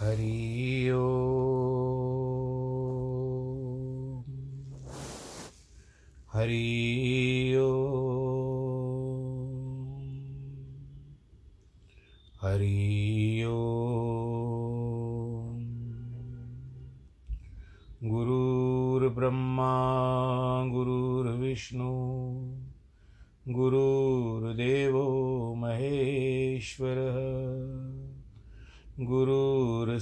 हरि ओम हरि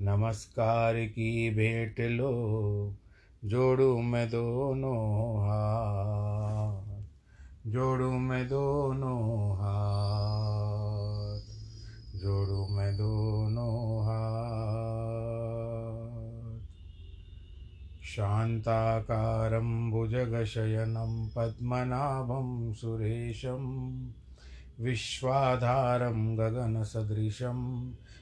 नमस्कार की भेंट लो, जोड़ू मैं दोनों हाथ, जोड़ू मैं दोनों हाथ, जोड़ू मैं दोनों हाथ। शान्ताकारं भुजगशयनं पद्मनाभं सुरेशं, विश्वाधारं गगनसदृशं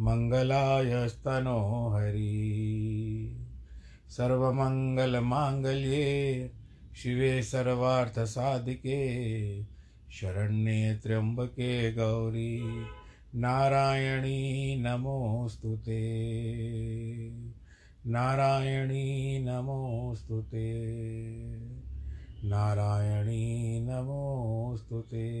मङ्गलायस्तनो हरि। सर्वमङ्गलमाङ्गल्ये शिवे सर्वार्थसाधिके, शरण्ये त्र्यम्बके गौरी। नारायणी नमोऽस्तु ते। नारायणी नमोऽस्तु ते। नारायणी नमोऽस्तु ते।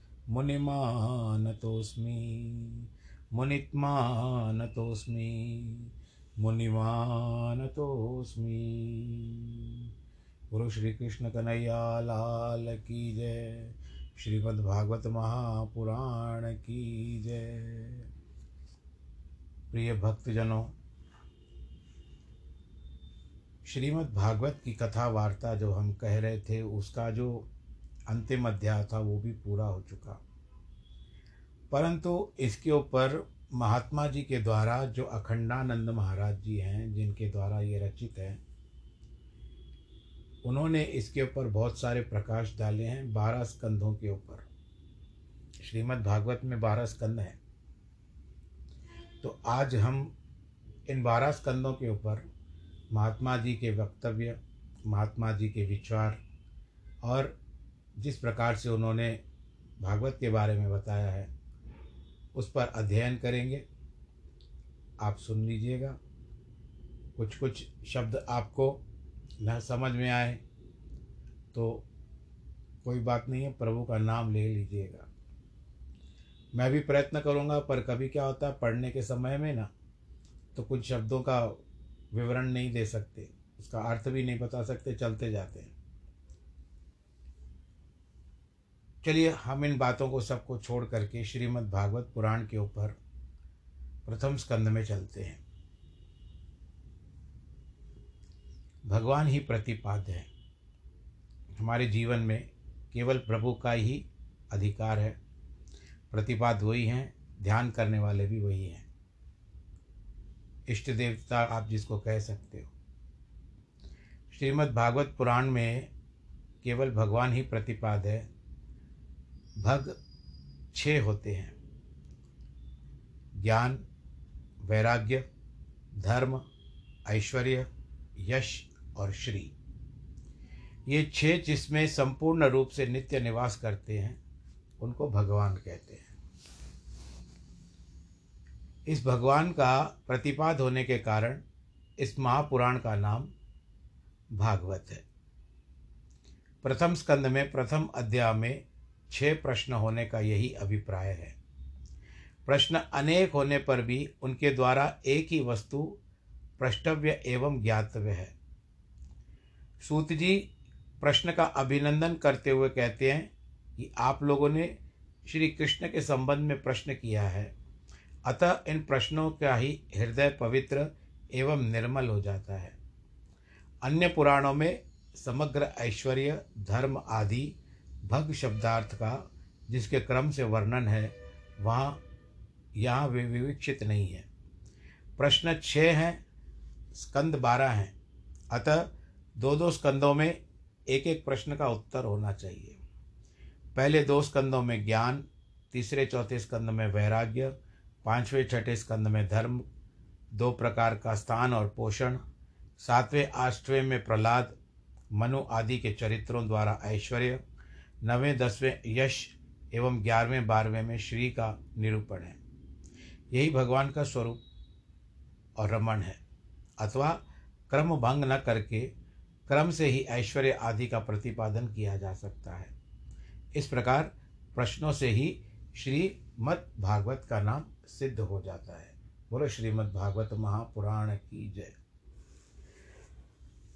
मुनिमानतोऽस्मि मुनित्मानतोऽस्मि मुनिमानतोऽस्मि गुरु श्री कृष्ण कन्हैया लाल की जय। श्रीमद्भागवत महापुराण की जय। प्रिय भक्तजनों, श्रीमद् भागवत की कथा वार्ता जो हम कह रहे थे, उसका जो अंतिम अध्याय था, वो भी पूरा हो चुका। परंतु इसके ऊपर महात्मा जी के द्वारा जो अखंडानंद महाराज जी हैं, जिनके द्वारा ये रचित है, उन्होंने इसके ऊपर बहुत सारे प्रकाश डाले हैं बारह स्कंधों के ऊपर। श्रीमद् भागवत में बारह स्कंद हैं। तो आज हम इन बारह स्कंदों के ऊपर महात्मा जी के वक्तव्य, महात्मा जी के विचार और जिस प्रकार से उन्होंने भागवत के बारे में बताया है, उस पर अध्ययन करेंगे। आप सुन लीजिएगा। कुछ कुछ शब्द आपको न समझ में आए तो कोई बात नहीं है, प्रभु का नाम ले लीजिएगा। मैं भी प्रयत्न करूँगा, पर कभी क्या होता है, पढ़ने के समय में ना तो कुछ शब्दों का विवरण नहीं दे सकते, उसका अर्थ भी नहीं बता सकते, चलते जाते हैं। चलिए हम इन बातों को सबको छोड़ करके श्रीमद् भागवत पुराण के ऊपर प्रथम स्कंद में चलते हैं। भगवान ही प्रतिपाद्य है। हमारे जीवन में केवल प्रभु का ही अधिकार है। प्रतिपाद वही हैं, ध्यान करने वाले भी वही हैं। इष्ट देवता आप जिसको कह सकते हो। श्रीमद् भागवत पुराण में केवल भगवान ही प्रतिपाद है भग छः होते हैं। ज्ञान, वैराग्य, धर्म, ऐश्वर्य, यश और श्री। ये छह जिसमें संपूर्ण रूप से नित्य निवास करते हैं, उनको भगवान कहते हैं। इस भगवान का प्रतिपाद होने के कारण इस महापुराण का नाम भागवत है। प्रथम स्कंद में, प्रथम अध्याय में छह प्रश्न होने का यही अभिप्राय है। प्रश्न अनेक होने पर भी उनके द्वारा एक ही वस्तु प्रष्टव्य एवं ज्ञातव्य है। सूत जी प्रश्न का अभिनंदन करते हुए कहते हैं कि आप लोगों ने श्री कृष्ण के संबंध में प्रश्न किया है। अतः इन प्रश्नों का ही हृदय पवित्र एवं निर्मल हो जाता है। अन्य पुराणों में समग्र ऐश्वर्य, धर्म आदि भग शब्दार्थ का, जिसके क्रम से वर्णन है, वहाँ यहाँ वे, विविक्षित नहीं है। प्रश्न छः हैं, स्कंद बारह हैं। अतः दो दो स्कंदों में एक एक प्रश्न का उत्तर होना चाहिए। पहले दो स्कंदों में ज्ञान, तीसरे चौथे स्कंद में वैराग्य, पाँचवें छठे स्कंद में धर्म, दो प्रकार का स्थान और पोषण, सातवें आठवें में प्रहलाद, मनु आदि के चरित्रों द्वारा ऐश्वर्य नवें, दसवें, यश एवं ग्यारहवें, बारहवें में श्री का निरूपण है। यही भगवान का स्वरूप और रमण है। अथवा क्रम भंग न करके क्रम से ही ऐश्वर्य आदि का प्रतिपादन किया जा सकता है। इस प्रकार प्रश्नों से ही श्री मद भागवत का नाम सिद्ध हो जाता है। बोलो, श्रीमद् भागवत महापुराण की जय।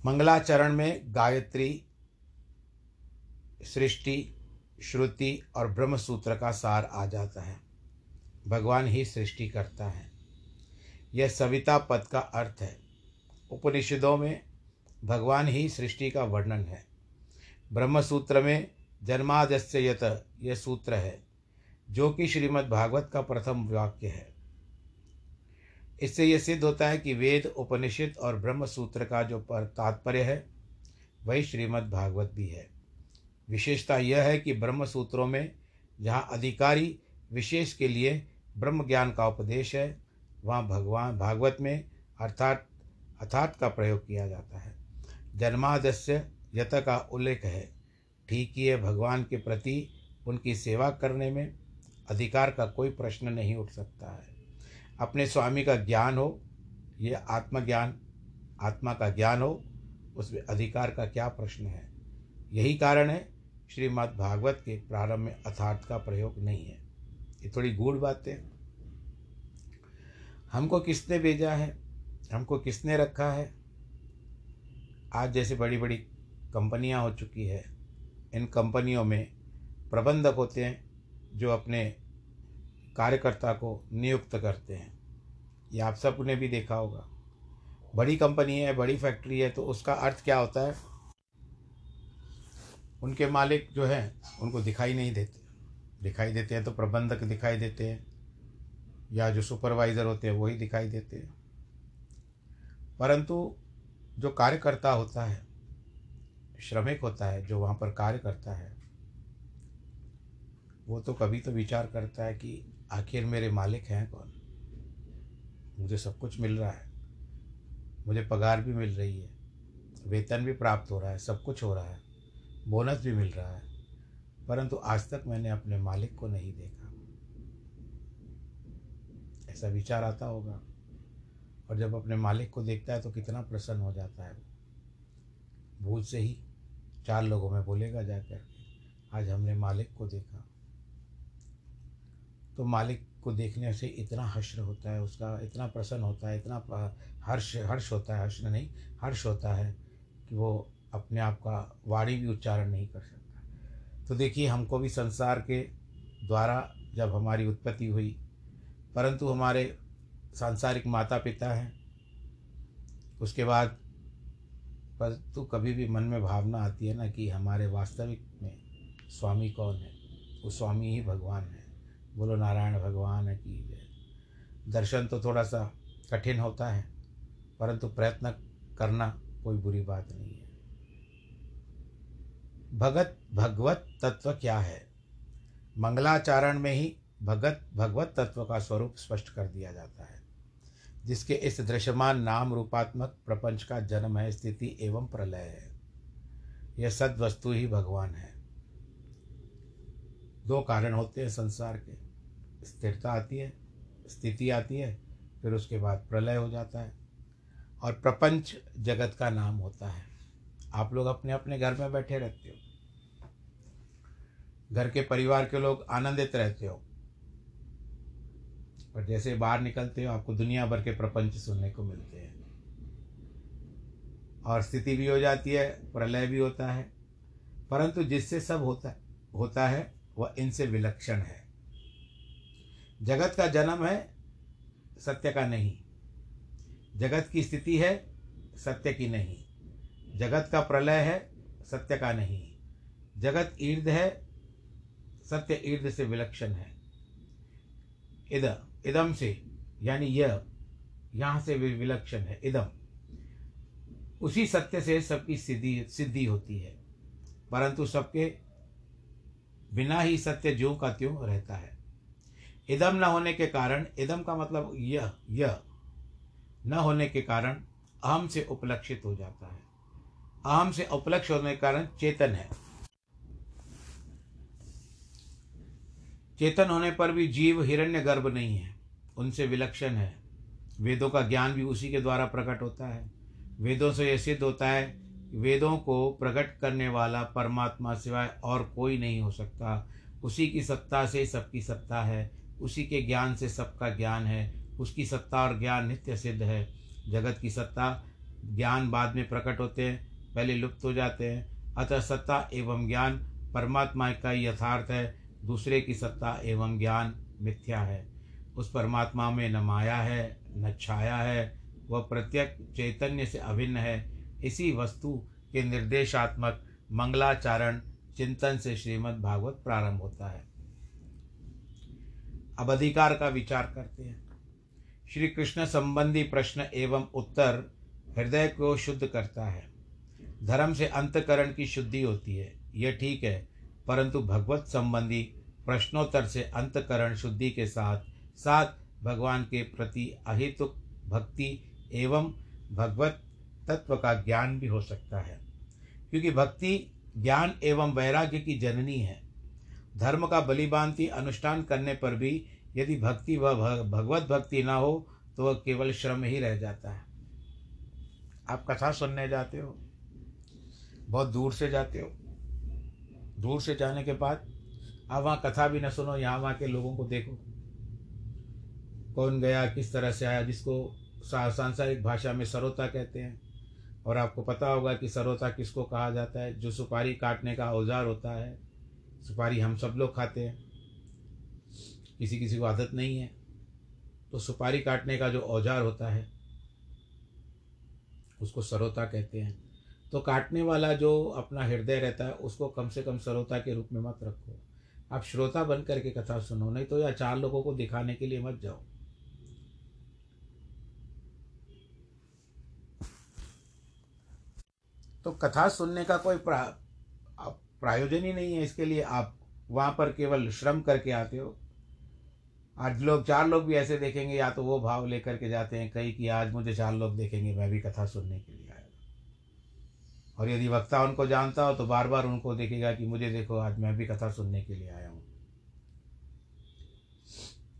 मंगलाचरण में गायत्री सृष्टि, श्रुति और ब्रह्म सूत्र का सार आ जाता है। भगवान ही सृष्टि करता है। यह सविता पद का अर्थ है। उपनिषदों में भगवान ही सृष्टि का वर्णन है। ब्रह्म सूत्र में जन्मादस्य यत यह सूत्र है, जो कि श्रीमद् भागवत का प्रथम वाक्य है। इससे यह सिद्ध होता है कि वेद, उपनिषद और ब्रह्म सूत्र का जो पर तात्पर्य है, वही श्रीमद् भागवत भी है। विशेषता यह है कि ब्रह्म सूत्रों में जहाँ अधिकारी विशेष के लिए ब्रह्म ज्ञान का उपदेश है, वहाँ भगवान, भागवत में अर्थात अर्थात का प्रयोग किया जाता है। जन्मादस्य यत का उल्लेख है, ठीक ही है भगवान के प्रति उनकी सेवा करने में अधिकार का कोई प्रश्न नहीं उठ सकता है। अपने स्वामी का ज्ञान हो, ये आत्मज्ञान, आत्मा का ज्ञान हो, उसमें अधिकार का क्या प्रश्न है? यही कारण है श्रीमद् भागवत के प्रारंभ में अथार्थ का प्रयोग नहीं है। ये थोड़ी गूढ़ बातें हमको किसने भेजा है? हमको किसने रखा है? आज जैसे बड़ी बड़ी कंपनियाँ हो चुकी है, इन कंपनियों में प्रबंधक होते हैं, जो अपने कार्यकर्ता को नियुक्त करते हैं। ये आप सबने भी देखा होगा। बड़ी कंपनी है, बड़ी फैक्ट्री है तो उसका अर्थ क्या होता है? उनके मालिक जो हैं, उनको दिखाई नहीं देते। दिखाई देते हैं तो प्रबंधक दिखाई देते हैं, या जो सुपरवाइज़र होते हैं, वही दिखाई देते हैं। परंतु जो कार्यकर्ता होता है, श्रमिक होता है, जो वहाँ पर कार्य करता है, वो तो कभी तो विचार करता है कि आखिर मेरे मालिक हैं कौन? मुझे सब कुछ मिल रहा है। मुझे पगार भी मिल रही है। वेतन भी प्राप्त हो रहा है। सब कुछ हो रहा है। बोनस भी मिल रहा है, परंतु आज तक मैंने अपने मालिक को नहीं देखा। ऐसा विचार आता होगा, और जब अपने मालिक को देखता है तो कितना प्रसन्न हो जाता है भूल से ही चार लोगों में बोलेगा जाकर आज हमने मालिक को देखा। तो मालिक को देखने से इतना हर्ष होता है, उसका इतना प्रसन्न होता है, इतना हर्ष हर्ष होता है, हर्ष नहीं, हर्ष होता है कि वो अपने आप का वाणी भी उच्चारण नहीं कर सकता। तो देखिए, हमको भी संसार के द्वारा जब हमारी उत्पत्ति हुई, परंतु हमारे सांसारिक माता पिता हैं, उसके बाद परंतु कभी भी मन में भावना आती है ना कि हमारे वास्तविक में स्वामी कौन है? वो स्वामी ही भगवान है। बोलो, नारायण भगवान की जय। दर्शन तो थोड़ा सा कठिन होता है, परंतु प्रयत्न करना कोई बुरी बात नहीं है। भगत भगवत तत्व क्या है? मंगलाचारण में ही भगत भगवत तत्व का स्वरूप स्पष्ट कर दिया जाता है, जिसके इस दृश्यमान नाम रूपात्मक प्रपंच का जन्म है स्थिति एवं प्रलय है। यह सद वस्तु ही भगवान है। दो कारण होते हैं संसार के। स्थिरता आती है, स्थिति आती है, फिर उसके बाद प्रलय हो जाता है, और प्रपंच जगत का नाम होता है। आप लोग अपने अपने घर में बैठे रहते हो। घर के परिवार के लोग आनंदित रहते हो। पर जैसे बाहर निकलते हो, आपको दुनिया भर के प्रपंच सुनने को मिलते हैं। और स्थिति भी हो जाती है, प्रलय भी होता है। परंतु जिससे सब होता है होता है, वह इनसे विलक्षण है। जगत का जन्म है, सत्य का नहीं। जगत की स्थिति है, सत्य की नहीं। जगत का प्रलय है, सत्य का नहीं। जगत ईर्द है सत्य ईर्द से विलक्षण है। इद, इदम से, यानी यह यहाँ से विलक्षण है। इदम। उसी सत्य से सबकी सिद्धि सिद्धि होती है। परंतु सबके बिना ही सत्य ज्यों का त्यों रहता है। इदम न होने के कारण, इदम का मतलब यह यह न होने के कारण अहम से उपलक्षित हो जाता है। अहम से उपलक्ष होने के कारण चेतन है। चेतन होने पर भी जीव हिरण्य गर्भ नहीं है। उनसे विलक्षण है। वेदों का ज्ञान भी उसी के द्वारा प्रकट होता है। वेदों से यह सिद्ध होता है, वेदों को प्रकट करने वाला परमात्मा सिवाय और कोई नहीं हो सकता। उसी की सत्ता से सबकी सत्ता है। उसी के ज्ञान से सबका ज्ञान है। उसकी सत्ता और ज्ञान नित्य सिद्ध है। जगत की सत्ता ज्ञान बाद में प्रकट होते हैं, पहले लुप्त हो जाते हैं। अतः सत्ता एवं ज्ञान परमात्मा का यथार्थ है। दूसरे की सत्ता एवं ज्ञान मिथ्या है। उस परमात्मा में न माया है, न छाया है, वह प्रत्यक चैतन्य से अभिन्न है। इसी वस्तु के निर्देशात्मक मंगलाचारण चिंतन से श्रीमद् भागवत प्रारंभ होता है। अब अधिकार का विचार करते हैं। श्री कृष्ण संबंधी प्रश्न एवं उत्तर हृदय को शुद्ध करता है। धर्म से अंतकरण की शुद्धि होती है। यह ठीक है, परंतु भगवत संबंधी प्रश्नोत्तर से अंतकरण शुद्धि के साथ साथ भगवान के प्रति अहितुक भक्ति एवं भगवत तत्व का ज्ञान भी हो सकता है। क्योंकि भक्ति, ज्ञान एवं वैराग्य की जननी है। धर्म का बलिबांति अनुष्ठान करने पर भी यदि भक्ति व भगवत भक्ति ना हो तो वह केवल श्रम ही रह जाता है। आप कथा सुनने जाते हो, बहुत दूर से जाते हो। दूर से जाने के बाद आप वहाँ कथा भी न सुनो, यहाँ वहाँ के लोगों को देखो। कौन गया, किस तरह से आया, जिसको सांसारिक भाषा में सरोता कहते हैं। और आपको पता होगा कि सरोता किसको कहा जाता है? जो सुपारी काटने का औज़ार होता है। सुपारी हम सब लोग खाते हैं। किसी किसी को आदत नहीं है। तो सुपारी काटने का जो औज़ार होता है, उसको सरोता कहते हैं। तो काटने वाला जो अपना हृदय रहता है, उसको कम से कम सरोता के रूप में मत रखो। आप श्रोता बन करके कथा सुनो नहीं तो या चार लोगों को दिखाने के लिए मत जाओ। तो कथा सुनने का कोई प्रा, प्रायोजन ही नहीं है इसके लिए आप वहाँ पर केवल श्रम करके आते हो। आज लोग चार लोग भी ऐसे देखेंगे या तो वो भाव लेकर के जाते हैं कई कि आज मुझे चार लोग देखेंगे मैं भी कथा सुनने के लिए। और यदि वक्ता उनको जानता हो तो बार बार उनको देखेगा कि मुझे देखो, आज मैं भी कथा सुनने के लिए आया हूँ।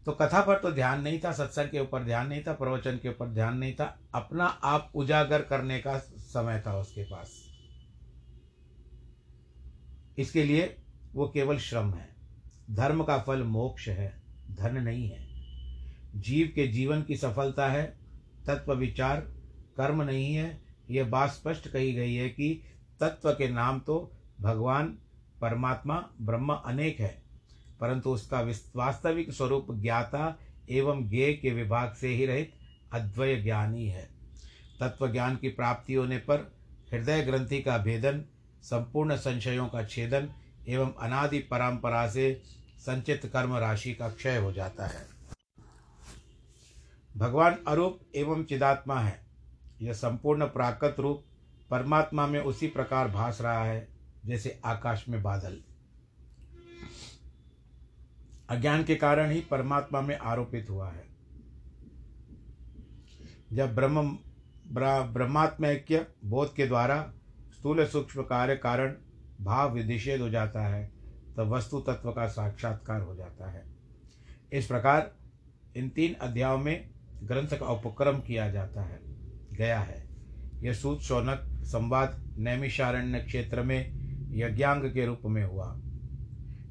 तो कथा पर तो ध्यान नहीं था, सत्संग के ऊपर ध्यान नहीं था, प्रवचन के ऊपर ध्यान नहीं था, अपना आप उजागर करने का समय था उसके पास। इसके लिए वो केवल श्रम है। धर्म का फल मोक्ष है, धन नहीं है। जीव के जीवन की सफलता है, तत्व विचार, कर्म नहीं है यह बात स्पष्ट कही गई है कि तत्व के नाम तो भगवान, परमात्मा, ब्रह्म अनेक है, परंतु उसका वास्तविक स्वरूप ज्ञाता एवं ज्ञेय के विभाग से ही रहित अद्वय ज्ञानी है। तत्व ज्ञान की प्राप्ति होने पर हृदय ग्रंथि का भेदन, संपूर्ण संशयों का छेदन एवं अनादि परंपरा से संचित कर्म राशि का क्षय हो जाता है। भगवान अरूप एवं चिदात्मा है। यह संपूर्ण प्राकृत रूप परमात्मा में उसी प्रकार भास रहा है, जैसे आकाश में बादल। अज्ञान के कारण ही परमात्मा में आरोपित हुआ है। जब ब्रह्म ब्रह्मात्मैक्य बोध के द्वारा स्थूल सूक्ष्म कार्य कारण भाव विधिषेध हो जाता है, तब वस्तु तत्व का साक्षात्कार हो जाता है। इस प्रकार इन तीन अध्यायों में ग्रंथ का उपक्रम किया जाता है। गया है। यह सूत शौनक संवाद नैमिषारण्य क्षेत्र में यज्ञांग के रूप में हुआ।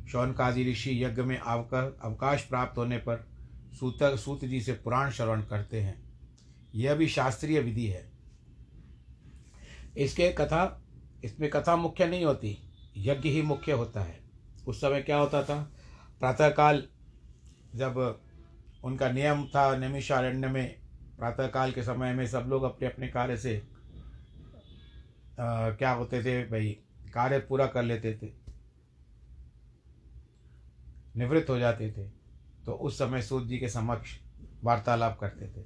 शौनकादि ऋषि यज्ञ में अवकाश प्राप्त होने पर सूत सूत जी से पुराण श्रवण करते हैं। यह भी शास्त्रीय विधि है। इसके कथा, इसमें कथा मुख्य नहीं होती, यज्ञ ही मुख्य होता है। उस समय क्या होता था? प्रातःकाल जब उनका नियम था नैमिषारण्य में प्रातःकाल के समय में सब लोग अपने अपने कार्य से आ, क्या होते थे भाई कार्य पूरा कर लेते थे। निवृत्त हो जाते थे तो उस समय सूत जी के समक्ष वार्तालाप करते थे।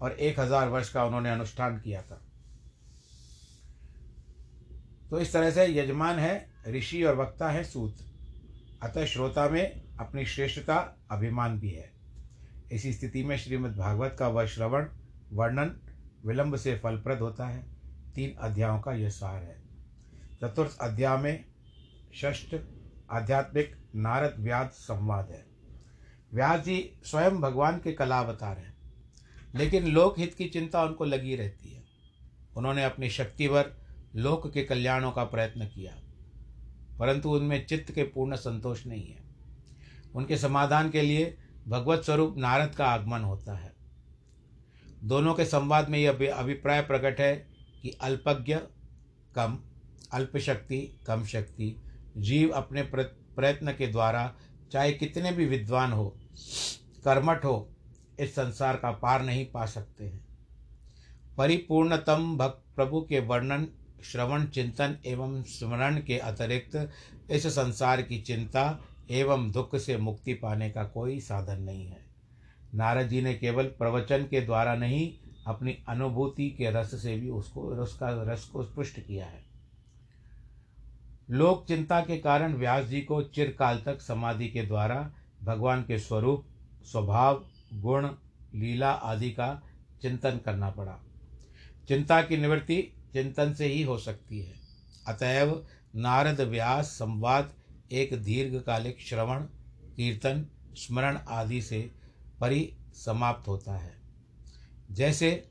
और एक हज़ार वर्ष का उन्होंने अनुष्ठान किया था। तो इस तरह से यजमान है ऋषि और वक्ता है सूत। अतः श्रोता में अपनी श्रेष्ठता अभिमान भी है। इसी स्थिति में श्रीमद् भागवत का वह श्रवण, वर्णन विलंब से फलप्रद होता है। तीन अध्यायों का यह सार है। चतुर्थ अध्याय में षष्ठ आध्यात्मिक नारद व्याध संवाद है। व्यास जी स्वयं भगवान के कला अवतार हैं, लेकिन लोकहित की चिंता उनको लगी रहती है। उन्होंने अपनी शक्ति पर लोक के कल्याणों का प्रयत्न किया, परंतु उनमें चित्त के पूर्ण संतोष नहीं है। उनके समाधान के लिए भगवत स्वरूप नारद का आगमन होता है। दोनों के संवाद में यह अभिप्राय प्रकट है कि अल्पज्ञ कम अल्प शक्ति कम शक्ति, जीव अपने प्रयत्न के द्वारा चाहे कितने भी विद्वान हो, कर्मठ हो, इस संसार का पार नहीं पा सकते हैं। परिपूर्णतम भक्त प्रभु के वर्णन, श्रवण, चिंतन एवं स्मरण के अतिरिक्त इस संसार की चिंता एवं दुख से मुक्ति पाने का कोई साधन नहीं है। नारद जी ने केवल प्रवचन के द्वारा नहीं, अपनी अनुभूति के रस से भी उसको उसका रस को स्पष्ट किया है। लोक चिंता के कारण व्यास जी को चिरकाल तक समाधि के द्वारा भगवान के स्वरूप, स्वभाव, गुण, लीला आदि का चिंतन करना पड़ा। चिंता की निवृत्ति चिंतन से ही हो सकती है। अतएव नारद व्यास संवाद एक दीर्घकालिक श्रवण, कीर्तन, स्मरण आदि से परि समाप्त होता है। जैसे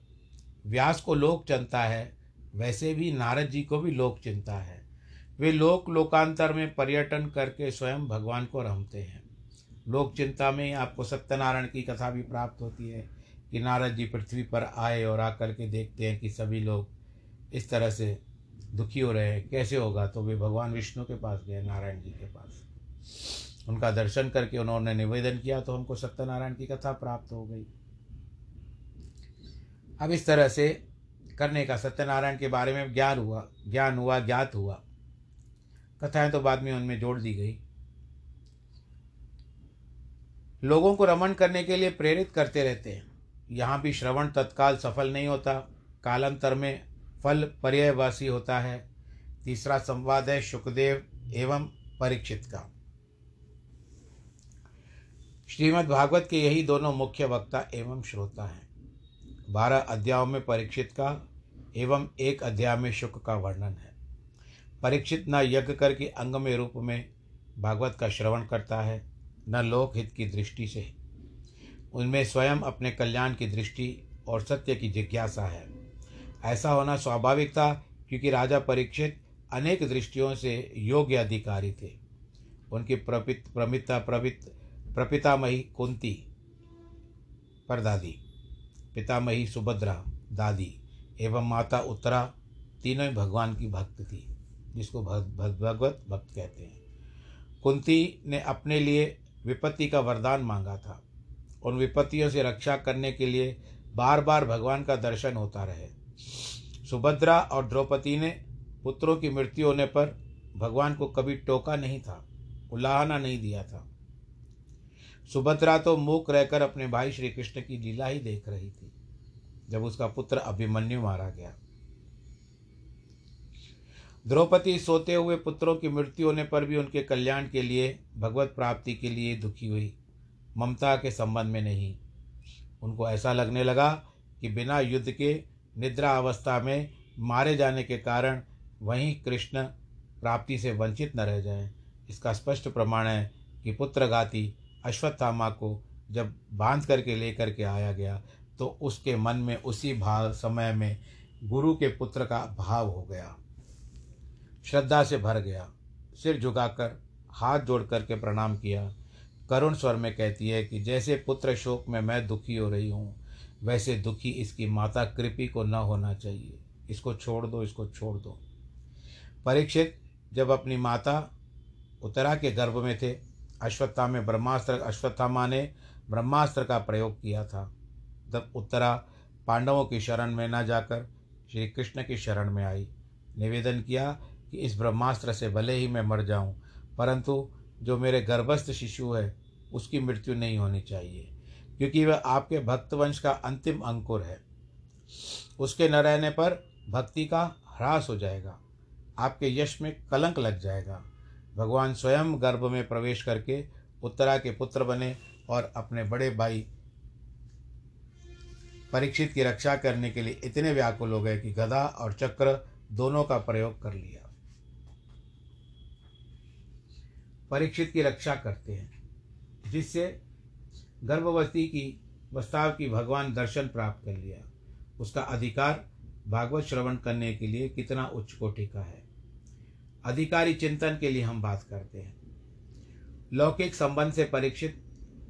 व्यास को लोक चिंता है, वैसे भी नारद जी को भी लोक चिंता है। वे लोक लोकांतर में पर्यटन करके स्वयं भगवान को रमते हैं। लोक चिंता में आपको सत्यनारायण की कथा भी प्राप्त होती है कि नारद जी पृथ्वी पर आए और आकर के देखते हैं कि सभी लोग इस तरह से दुखी हो रहे हैं, कैसे होगा? तो वे भगवान विष्णु के पास गए, नारायण जी के पास। उनका दर्शन करके उन्होंने निवेदन किया तो हमको सत्यनारायण की कथा प्राप्त हो गई। अब इस तरह से करने का सत्यनारायण के बारे में ज्ञान हुआ ज्ञान हुआ, ज्ञात हुआ। कथाएँ तो बाद में उनमें जोड़ दी गई। लोगों को रमन करने के लिए प्रेरित करते रहते हैं। यहाँ भी श्रवण तत्काल सफल नहीं होता। कालांतर में फल पर्यायवासी होता है। तीसरा संवाद है सुखदेव एवं परीक्षित का। श्रीमद् भागवत के यही दोनों मुख्य वक्ता एवं श्रोता हैं। बारह अध्यायों में परीक्षित का एवं एक अध्याय में शुक का वर्णन है। परीक्षित न यज्ञ करके अंग में रूप में भागवत का श्रवण करता है, न लोकहित की दृष्टि से। उनमें स्वयं अपने कल्याण की दृष्टि और सत्य की जिज्ञासा है। ऐसा होना स्वाभाविक था क्योंकि राजा परीक्षित अनेक दृष्टियों से योग्य अधिकारी थे। उनकी प्रपित, प्रमिता प्रवित प्रपितामही कुंती, परदादी, पितामही सुभद्रा, दादी एवं माता उत्तरा तीनों ही भगवान की भक्त थी, जिसको भगवत भक्त कहते हैं। कुंती ने अपने लिए विपत्ति का वरदान मांगा था। उन विपत्तियों से रक्षा करने के लिए बार बार भगवान का दर्शन होता रहे। सुभद्रा और द्रौपदी ने पुत्रों की मृत्यु होने पर भगवान को कभी टोका नहीं था, उलाहना नहीं दिया था। सुभद्रा तो मूक रहकर अपने भाई श्री कृष्ण की लीला ही देख रही थी, जब उसका पुत्र अभिमन्यु मारा गया। द्रौपदी सोते हुए पुत्रों की मृत्यु होने पर भी उनके कल्याण के लिए, भगवत प्राप्ति के लिए दुखी हुई। ममता के संबंध में नहीं। उनको ऐसा लगने लगा कि बिना युद्ध के निद्रा अवस्था में मारे जाने के कारण वहीं कृष्ण प्राप्ति से वंचित न रह जाएँ। इसका स्पष्ट प्रमाण है कि पुत्रघाती अश्वत्थामा को जब बाँध करके लेकर के आया गया तो उसके मन में उसी भाव समय में गुरु के पुत्र का भाव हो गया। श्रद्धा से भर गया। सिर झुकाकर हाथ जोड़ करके प्रणाम किया। करुण स्वर में कहती है कि जैसे पुत्र शोक में मैं दुखी हो रही हूँ वैसे दुखी इसकी माता कृपी को न होना चाहिए। इसको छोड़ दो, इसको छोड़ दो। परीक्षित जब अपनी माता उत्तरा के गर्भ में थे, अश्वत्था में ब्रह्मास्त्र अश्वत्थामा ने ब्रह्मास्त्र का प्रयोग किया था। तब उत्तरा पांडवों की शरण में न जाकर श्री कृष्ण की शरण में आई। निवेदन किया कि इस ब्रह्मास्त्र से भले ही मैं मर जाऊँ, परंतु जो मेरे गर्भस्थ शिशु है, उसकी मृत्यु नहीं होनी चाहिए। क्योंकि वह आपके भक्त वंश का अंतिम अंकुर है। उसके न रहने पर भक्ति का ह्रास हो जाएगा। आपके यश में कलंक लग जाएगा। भगवान स्वयं गर्भ में प्रवेश करके उत्तरा के पुत्र बने और अपने बड़े भाई परीक्षित की रक्षा करने के लिए इतने व्याकुल हो गए कि गदा और चक्र दोनों का प्रयोग कर लिया। परीक्षित की रक्षा करते हैं, जिससे गर्भवती की, प्रस्ताव की भगवान दर्शन प्राप्त कर लिया। उसका अधिकार भागवत श्रवण करने के लिए कितना उच्च कोटि का है। अधिकारी चिंतन के लिए हम बात करते हैं। लौकिक संबंध से परीक्षित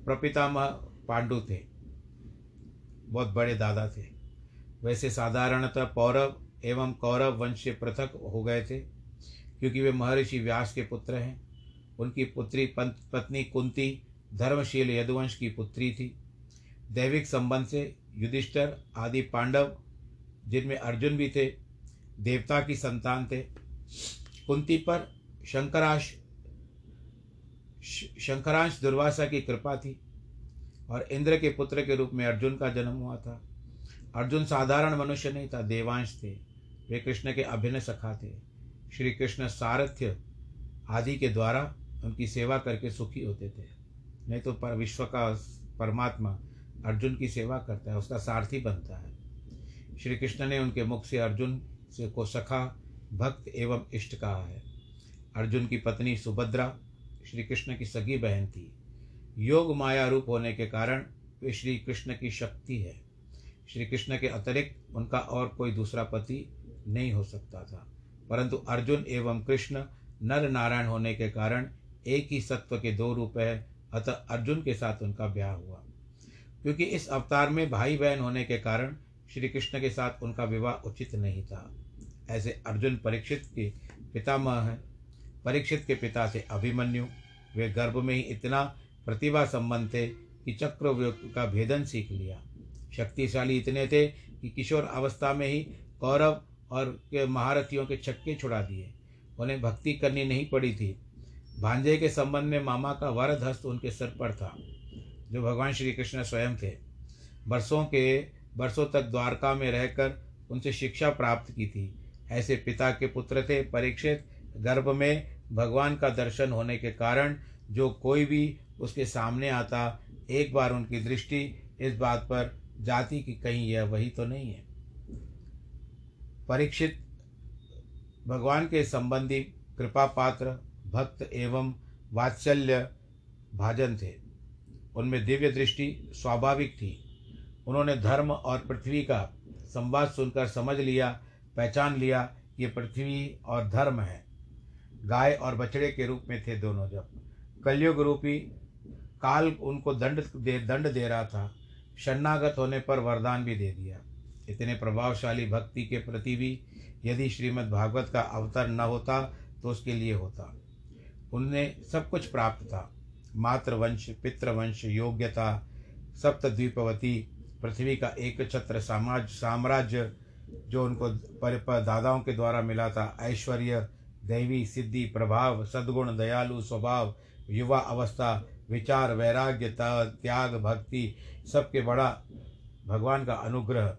प्रपितामह पांडु थे। बहुत बड़े दादा थे। वैसे साधारणतः पौरव एवं कौरव वंश से पृथक हो गए थे, क्योंकि वे महर्षि व्यास के पुत्र हैं। उनकी पुत्री पत्नी कुंती धर्मशील यदुवंश की पुत्री थी। दैविक संबंध से युधिष्ठर, आदि पांडव, जिनमें अर्जुन भी थे, देवता की संतान थे। कुंती पर शंकराश शंकरांश दुर्वासा की कृपा थी और इंद्र के पुत्र के रूप में अर्जुन का जन्म हुआ था। अर्जुन साधारण मनुष्य नहीं था, देवांश थे। वे कृष्ण के अभिन्न सखा थे। श्री कृष्ण सारथ्य आदि के द्वारा उनकी सेवा करके सुखी होते थे। नहीं तो पर विश्व का परमात्मा अर्जुन की सेवा करता है, उसका सारथी बनता है। श्री कृष्ण ने उनके मुख से अर्जुन से को सखा भक्त एवं इष्ट कहा है। अर्जुन की पत्नी सुभद्रा, श्री कृष्ण की सगी बहन थी। योग माया रूप होने के कारण वे श्री कृष्ण की शक्ति है। श्री कृष्ण के अतिरिक्त उनका और कोई दूसरा पति नहीं हो सकता था। परंतु अर्जुन एवं कृष्ण नर नारायण होने के कारण एक ही सत्व के दो रूप है अतः अर्जुन के साथ उनका ब्याह हुआ। क्योंकि इस अवतार में भाई बहन होने के कारण श्री कृष्ण के साथ उनका विवाह उचित नहीं था। ऐसे अर्जुन परीक्षित के पितामह हैं। परीक्षित के पिता से अभिमन्यु। वे गर्भ में ही इतना प्रतिभा संबंध थे कि चक्रव्यूह का भेदन सीख लिया। शक्तिशाली इतने थे कि किशोर अवस्था में ही कौरव और महारथियों के छक्के छुड़ा दिए। उन्हें भक्ति करनी नहीं पड़ी थी। भांजे के संबंध में मामा का वरद हस्त उनके सिर पर था, जो भगवान श्री कृष्ण स्वयं थे। बरसों के, बरसों तक द्वारका में रहकर उनसे शिक्षा प्राप्त की थी। ऐसे पिता के पुत्र थे, परीक्षित गर्भ में भगवान का दर्शन होने के कारण जो कोई भी उसके सामने आता, एक बार उनकी दृष्टि इस बात पर जाति की कहीं यह वही तो नहीं है। परीक्षित भगवान के संबंधी कृपा पात्र भक्त एवं वात्सल्य भाजन थे। उनमें दिव्य दृष्टि स्वाभाविक थी। उन्होंने धर्म और पृथ्वी का संवाद सुनकर समझ लिया, पहचान लिया, ये पृथ्वी और धर्म है। गाय और बछड़े के रूप में थे दोनों जब। कलयुग रूपी काल उनको दंड दे दंड दे रहा था। शरणागत होने पर वरदान भी दे दिया। इतने प्रभावशाली भक्ति के प्रति भी यदि श्रीमद् भागवत का अवतर न होता तो उसके लिए होता। उनने सब कुछ प्राप्त था। मातृवंश पितृवंश योग्यता सप्तद्वीपवती पृथ्वी का एक छत्र समाज साम्राज्य जो उनको पर, पर दादाओं के द्वारा मिला था। ऐश्वर्य दैवी सिद्धि प्रभाव सद्गुण दयालु स्वभाव युवा अवस्था विचार वैराग्य त्याग भक्ति सबके बड़ा भगवान का अनुग्रह।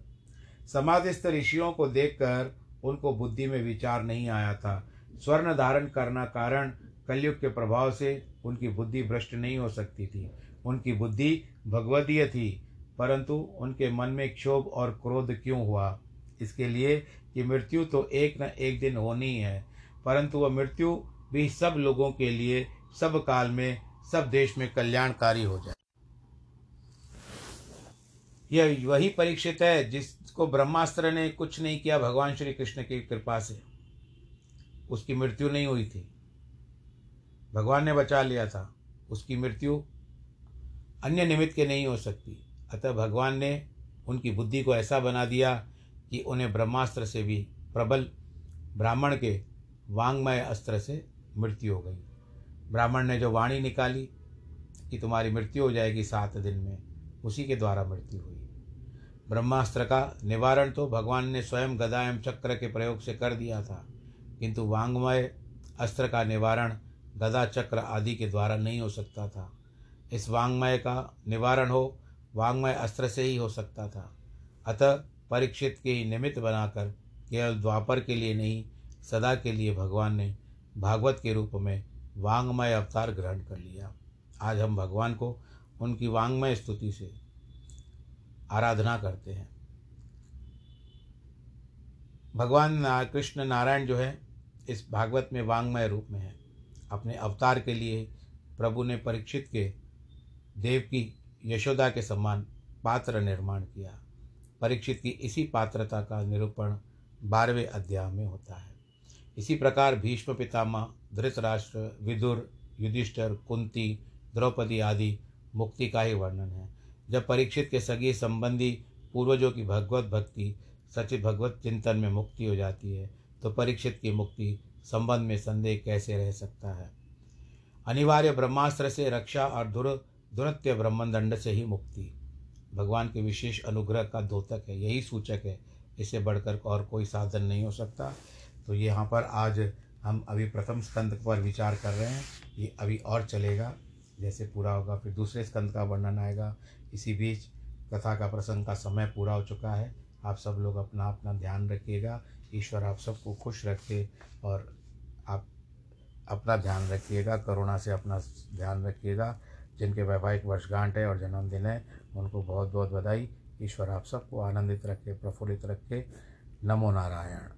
समाधिस्थ ऋषियों को देखकर उनको बुद्धि में विचार नहीं आया था। स्वर्ण धारण करना कारण कलयुग के प्रभाव से उनकी बुद्धि भ्रष्ट नहीं हो सकती थी। उनकी बुद्धि भगवदीय थी, परंतु उनके मन में क्षोभ और क्रोध क्यों हुआ? इसके लिए कि मृत्यु तो एक न एक दिन होनी है, परंतु वह मृत्यु भी सब लोगों के लिए, सब काल में, सब देश में कल्याणकारी हो जाए। यह वही परीक्षित है जिसको ब्रह्मास्त्र ने कुछ नहीं किया, भगवान श्री कृष्ण की कृपा से। उसकी मृत्यु नहीं हुई थी। भगवान ने बचा लिया था, उसकी मृत्यु अन्य निमित्त के नहीं हो सकती। अतः भगवान ने उनकी बुद्धि को ऐसा बना दिया कि उन्हें ब्रह्मास्त्र से भी, प्रबल ब्राह्मण के वांग्मय अस्त्र से मृत्यु हो गई। ब्राह्मण ने जो वाणी निकाली कि तुम्हारी मृत्यु हो जाएगी सात दिन में, उसी के द्वारा मृत्यु हुई। ब्रह्मास्त्र का निवारण तो भगवान ने स्वयं गदा एवं चक्र के प्रयोग से कर दिया था, किंतु वांग्मय अस्त्र का निवारण गदा चक्र आदि के द्वारा नहीं हो सकता था। इस वांग्मय का निवारण हो, वांग्मय अस्त्र से ही हो सकता था। अतः परीक्षित के ही निमित्त बनाकर केवल द्वापर के लिए नहीं, सदा के लिए भगवान ने भागवत के रूप में वांग्मय अवतार ग्रहण कर लिया। आज हम भगवान को उनकी वांग्मय स्तुति से आराधना करते हैं। भगवान कृष्ण नारायण जो है, इस भागवत में वांग्मय रूप में है। अपने अवतार के लिए प्रभु ने परीक्षित के देव की यशोदा के समान पात्र निर्माण किया। परीक्षित की इसी पात्रता का निरूपण बारहवें अध्याय में होता है। इसी प्रकार भीष्म पितामह, धृतराष्ट्र, विदुर, युधिष्ठर, कुंती, द्रौपदी आदि मुक्ति का ही वर्णन है। जब परीक्षित के सगे संबंधी पूर्वजों की भगवत भक्ति सचिव भगवत चिंतन में मुक्ति हो जाती है तो परीक्षित की मुक्ति संबंध में संदेह कैसे रह सकता है? अनिवार्य ब्रह्मास्त्र से रक्षा और दुर, दुरत्य ब्रह्मदंड से ही मुक्ति। भगवान के विशेष अनुग्रह का द्योतक है, यही सूचक है। इसे बढ़कर और कोई साधन नहीं हो सकता। तो यहाँ पर आज हम अभी प्रथम स्कंद पर विचार कर रहे हैं। ये अभी और चलेगा, जैसे पूरा होगा, फिर दूसरे स्कंद का वर्णन आएगा। इसी बीच कथा का प्रसंग का समय पूरा हो चुका है। आप सब लोग अपना अपना ध्यान रखिएगा। ईश्वर आप सबको खुश रखे और आप अपना ध्यान रखिएगा, करुणा से अपना ध्यान रखिएगा। जिनके वैवाहिक वर्षगांठ है और जन्मदिन है, उनको बहुत बहुत बधाई। ईश्वर आप सबको आनंदित रखे, प्रफुल्लित रखे। नमो नारायण।